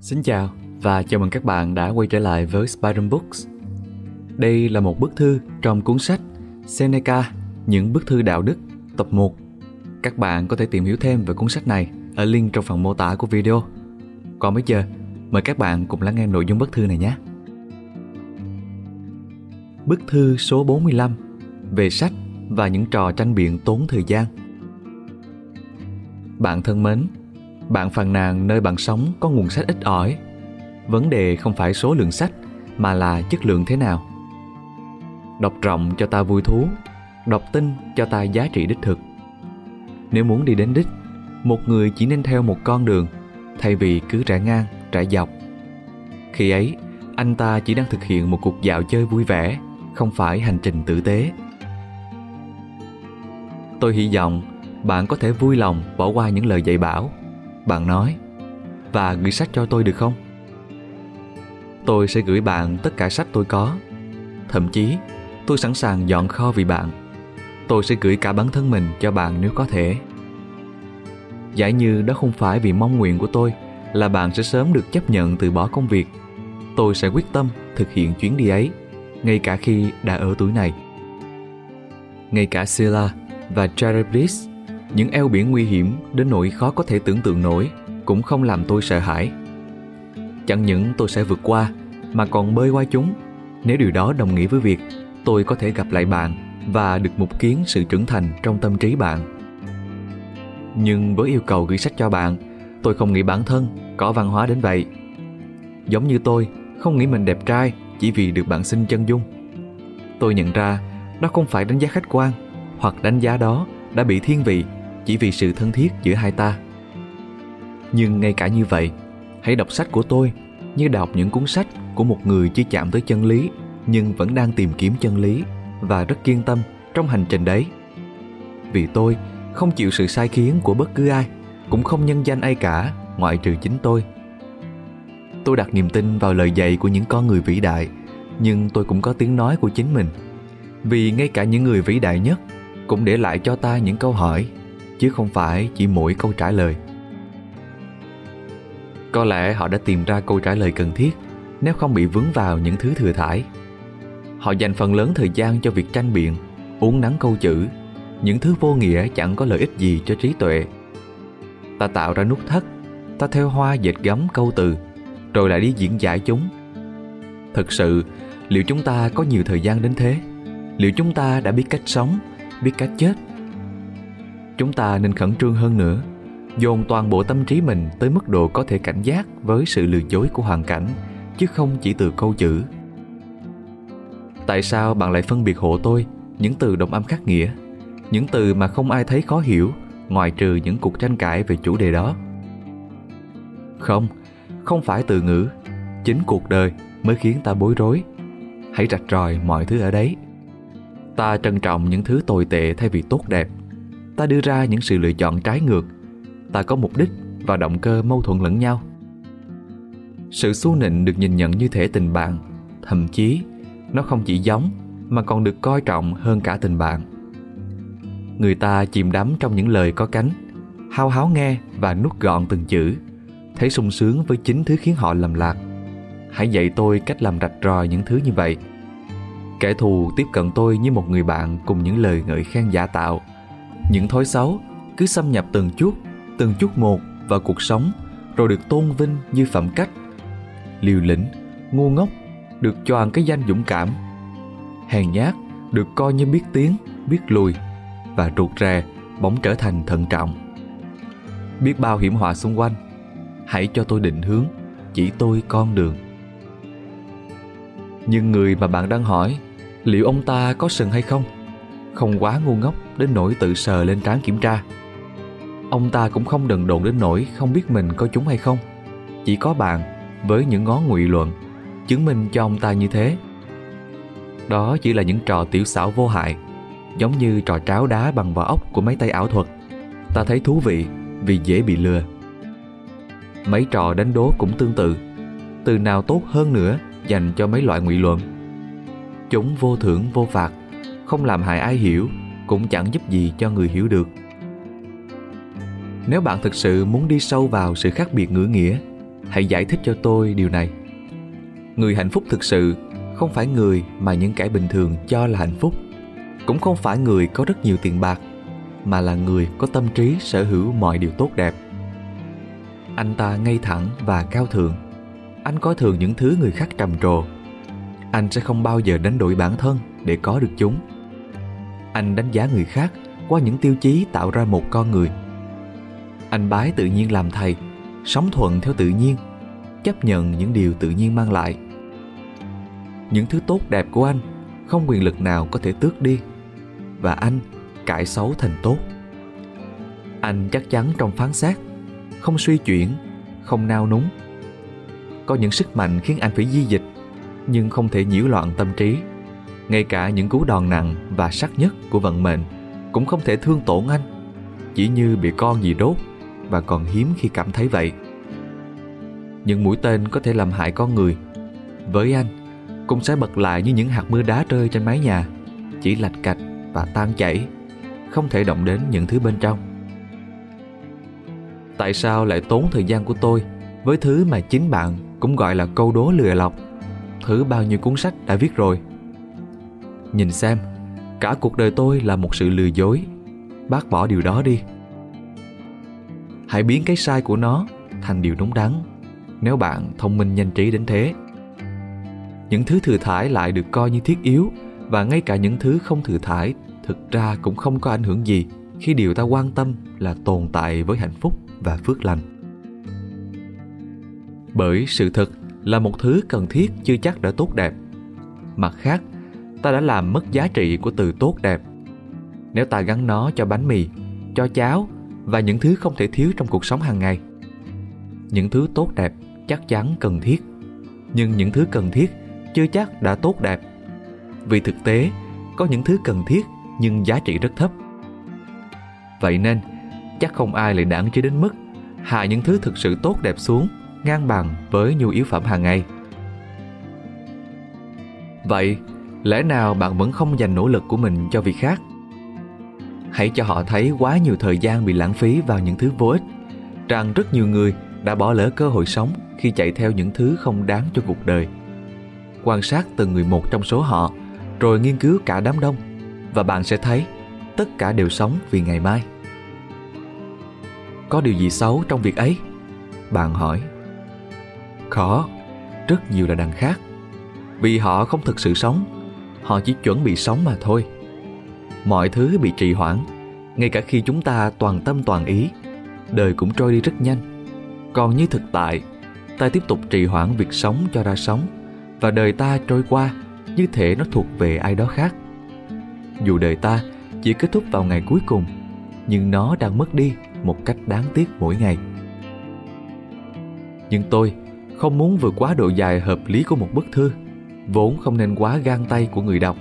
Xin chào và chào mừng các bạn đã quay trở lại với Spider Books. Đây là một bức thư trong cuốn sách Seneca, những bức thư đạo đức, tập 1. Các bạn có thể tìm hiểu thêm về cuốn sách này ở link trong phần mô tả của video. Còn bây giờ, mời các bạn cùng lắng nghe nội dung bức thư này nhé. Bức thư số 45 về sách và những trò tranh biện tốn thời gian. Bạn thân mến, bạn phàn nàn nơi bạn sống có nguồn sách ít ỏi. Vấn đề không phải số lượng sách mà là chất lượng thế nào. Đọc rộng cho ta vui thú, đọc tinh cho ta giá trị đích thực. Nếu muốn đi đến đích, một người chỉ nên theo một con đường thay vì cứ rẽ ngang, rẽ dọc. Khi ấy, anh ta chỉ đang thực hiện một cuộc dạo chơi vui vẻ, không phải hành trình tử tế. Tôi hy vọng bạn có thể vui lòng bỏ qua những lời dạy bảo bạn nói. Và gửi sách cho tôi được không? Tôi sẽ gửi bạn tất cả sách tôi có. Thậm chí, tôi sẵn sàng dọn kho vì bạn. Tôi sẽ gửi cả bản thân mình cho bạn nếu có thể. Giả như đó không phải vì mong nguyện của tôi là bạn sẽ sớm được chấp nhận từ bỏ công việc, tôi sẽ quyết tâm thực hiện chuyến đi ấy, ngay cả khi đã ở tuổi này. Ngay cả Sila và Jared Bliss những eo biển nguy hiểm đến nỗi khó có thể tưởng tượng nổi cũng không làm tôi sợ hãi. Chẳng những tôi sẽ vượt qua mà còn bơi qua chúng nếu điều đó đồng nghĩa với việc tôi có thể gặp lại bạn và được mục kiến sự trưởng thành trong tâm trí bạn. Nhưng với yêu cầu gửi sách cho bạn, tôi không nghĩ bản thân có văn hóa đến vậy. Giống như tôi, không nghĩ mình đẹp trai chỉ vì được bạn xin chân dung. Tôi nhận ra đó không phải đánh giá khách quan hoặc đánh giá đó đã bị thiên vị chỉ vì sự thân thiết giữa hai ta. Nhưng ngay cả như vậy, hãy đọc sách của tôi như đọc những cuốn sách của một người chưa chạm tới chân lý nhưng vẫn đang tìm kiếm chân lý và rất kiên tâm trong hành trình đấy. Vì tôi không chịu sự sai khiến của bất cứ ai, cũng không nhân danh ai cả, ngoại trừ chính tôi. Tôi đặt niềm tin vào lời dạy của những con người vĩ đại, nhưng tôi cũng có tiếng nói của chính mình. Vì ngay cả những người vĩ đại nhất cũng để lại cho ta những câu hỏi chứ không phải chỉ mỗi câu trả lời. Có lẽ họ đã tìm ra câu trả lời cần thiết, nếu không bị vướng vào những thứ thừa thải. Họ dành phần lớn thời gian cho việc tranh biện uống nắng câu chữ, những thứ vô nghĩa chẳng có lợi ích gì cho trí tuệ. Ta tạo ra nút thắt, ta theo hoa dệt gấm câu từ, rồi lại đi diễn giải chúng. Thực sự, liệu chúng ta có nhiều thời gian đến thế? Liệu chúng ta đã biết cách sống, biết cách chết? Chúng ta nên khẩn trương hơn nữa, dồn toàn bộ tâm trí mình tới mức độ có thể cảnh giác với sự lừa dối của hoàn cảnh, chứ không chỉ từ câu chữ. Tại sao bạn lại phân biệt hộ tôi, những từ đồng âm khác nghĩa, những từ mà không ai thấy khó hiểu, ngoài trừ những cuộc tranh cãi về chủ đề đó? Không không phải từ ngữ, chính cuộc đời mới khiến ta bối rối. Hãy rạch ròi mọi thứ ở đấy. Ta trân trọng những thứ tồi tệ thay vì tốt đẹp ta đưa ra những sự lựa chọn trái ngược. Ta có mục đích và động cơ mâu thuẫn lẫn nhau. Sự xu nịnh được nhìn nhận như thể tình bạn. Thậm chí, nó không chỉ giống mà còn được coi trọng hơn cả tình bạn. Người ta chìm đắm trong những lời có cánh, hao háo nghe và nuốt gọn từng chữ. Thấy sung sướng với chính thứ khiến họ lầm lạc. Hãy dạy tôi cách làm rạch ròi những thứ như vậy. Kẻ thù tiếp cận tôi như một người bạn cùng những lời ngợi khen giả tạo những thói xấu, cứ xâm nhập từng chút từng chút một vào cuộc sống, rồi được tôn vinh như phẩm cách. Liều lĩnh, ngu ngốc, được choàng cái danh dũng cảm. Hèn nhát, được coi như biết tiếng, biết lùi, và ruột rè bỗng trở thành thận trọng. Biết bao hiểm họa xung quanh, hãy cho tôi định hướng, chỉ tôi con đường. Nhưng người mà bạn đang hỏi, liệu ông ta có sừng hay không? Không quá ngu ngốc đến nỗi tự sờ lên trán kiểm tra. Ông ta cũng không đần độn đến nỗi không biết mình có chúng hay không. Chỉ có bạn với những ngón ngụy luận chứng minh cho ông ta như thế. Đó chỉ là những trò tiểu xảo vô hại, giống như trò tráo đá bằng vỏ ốc của mấy tay ảo thuật. Ta thấy thú vị vì dễ bị lừa. Mấy trò đánh đố cũng tương tự, từ nào tốt hơn nữa dành cho mấy loại ngụy luận. Chúng vô thưởng vô phạt, không làm hại ai hiểu cũng chẳng giúp gì cho người hiểu được nếu bạn thực sự muốn đi sâu vào sự khác biệt ngữ nghĩa hãy giải thích cho tôi điều này. Người hạnh phúc thực sự không phải người mà những kẻ bình thường cho là hạnh phúc, cũng không phải người có rất nhiều tiền bạc, mà là người có tâm trí sở hữu mọi điều tốt đẹp. Anh ta ngay thẳng và cao thượng. Anh coi thường những thứ người khác trầm trồ. Anh sẽ không bao giờ đánh đổi bản thân để có được chúng. Anh đánh giá người khác qua những tiêu chí tạo ra một con người. Anh bái tự nhiên làm thầy, sống thuận theo tự nhiên, chấp nhận những điều tự nhiên mang lại. Những thứ tốt đẹp của anh không quyền lực nào có thể tước đi và anh cải xấu thành tốt. Anh chắc chắn trong phán xét, không suy chuyển, không nao núng. Có những sức mạnh khiến anh phải di dịch, nhưng không thể nhiễu loạn tâm trí. Ngay cả những cú đòn nặng và sắc nhất của vận mệnh cũng không thể thương tổn anh, chỉ như bị con gì đốt và còn hiếm khi cảm thấy vậy. Những mũi tên có thể làm hại con người. Với anh, cũng sẽ bật lại như những hạt mưa đá rơi trên mái nhà, chỉ lạch cạch và tan chảy, không thể động đến những thứ bên trong. Tại sao lại tốn thời gian của tôi với thứ mà chính bạn cũng gọi là câu đố lừa lọc, thứ bao nhiêu cuốn sách đã viết rồi? Nhìn xem, cả cuộc đời tôi là một sự lừa dối. Bác bỏ điều đó đi. Hãy biến cái sai của nó thành điều đúng đắn nếu bạn thông minh nhanh trí đến thế. Những thứ thừa thải lại được coi như thiết yếu và ngay cả những thứ không thừa thải thực ra cũng không có ảnh hưởng gì khi điều ta quan tâm là tồn tại với hạnh phúc và phước lành. Bởi sự thật là một thứ cần thiết chưa chắc đã tốt đẹp. Mặt khác, ta đã làm mất giá trị của từ tốt đẹp. Nếu ta gắn nó cho bánh mì, cho cháo và những thứ không thể thiếu trong cuộc sống hàng ngày. Những thứ tốt đẹp chắc chắn cần thiết, nhưng những thứ cần thiết chưa chắc đã tốt đẹp. Vì thực tế, có những thứ cần thiết nhưng giá trị rất thấp. Vậy nên, chắc không ai lại đáng trí đến mức hạ những thứ thực sự tốt đẹp xuống ngang bằng với nhu yếu phẩm hàng ngày. Vậy, lẽ nào bạn vẫn không dành nỗ lực của mình cho việc khác? Hãy cho họ thấy quá nhiều thời gian bị lãng phí vào những thứ vô ích, rằng rất nhiều người đã bỏ lỡ cơ hội sống khi chạy theo những thứ không đáng cho cuộc đời. Quan sát từng người một trong số họ, rồi nghiên cứu cả đám đông, và bạn sẽ thấy tất cả đều sống vì ngày mai. Có điều gì xấu trong việc ấy? Bạn hỏi. Khó, rất nhiều là đằng khác. Vì họ không thực sự sống, họ chỉ chuẩn bị sống mà thôi. Mọi thứ bị trì hoãn, ngay cả khi chúng ta toàn tâm toàn ý, đời cũng trôi đi rất nhanh. Còn như thực tại, ta tiếp tục trì hoãn việc sống cho ra sống và đời ta trôi qua như thể nó thuộc về ai đó khác. Dù đời ta chỉ kết thúc vào ngày cuối cùng, nhưng nó đang mất đi một cách đáng tiếc mỗi ngày. Nhưng tôi không muốn vượt quá độ dài hợp lý của một bức thư, vốn không nên quá gan tay của người đọc.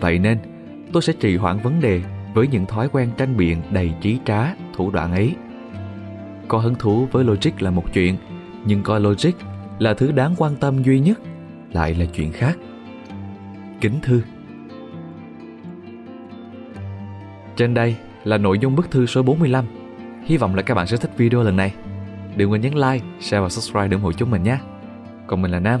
Vậy nên, tôi sẽ trì hoãn vấn đề với những thói quen tranh biện đầy trí trá, thủ đoạn ấy. Có hứng thú với logic là một chuyện, nhưng coi logic là thứ đáng quan tâm duy nhất lại là chuyện khác. Kính thư Trên đây là nội dung bức thư số 45. Hy vọng là các bạn sẽ thích video lần này. Đừng quên nhấn like, share và subscribe để ủng hộ chúng mình nhé. Còn mình là Nam,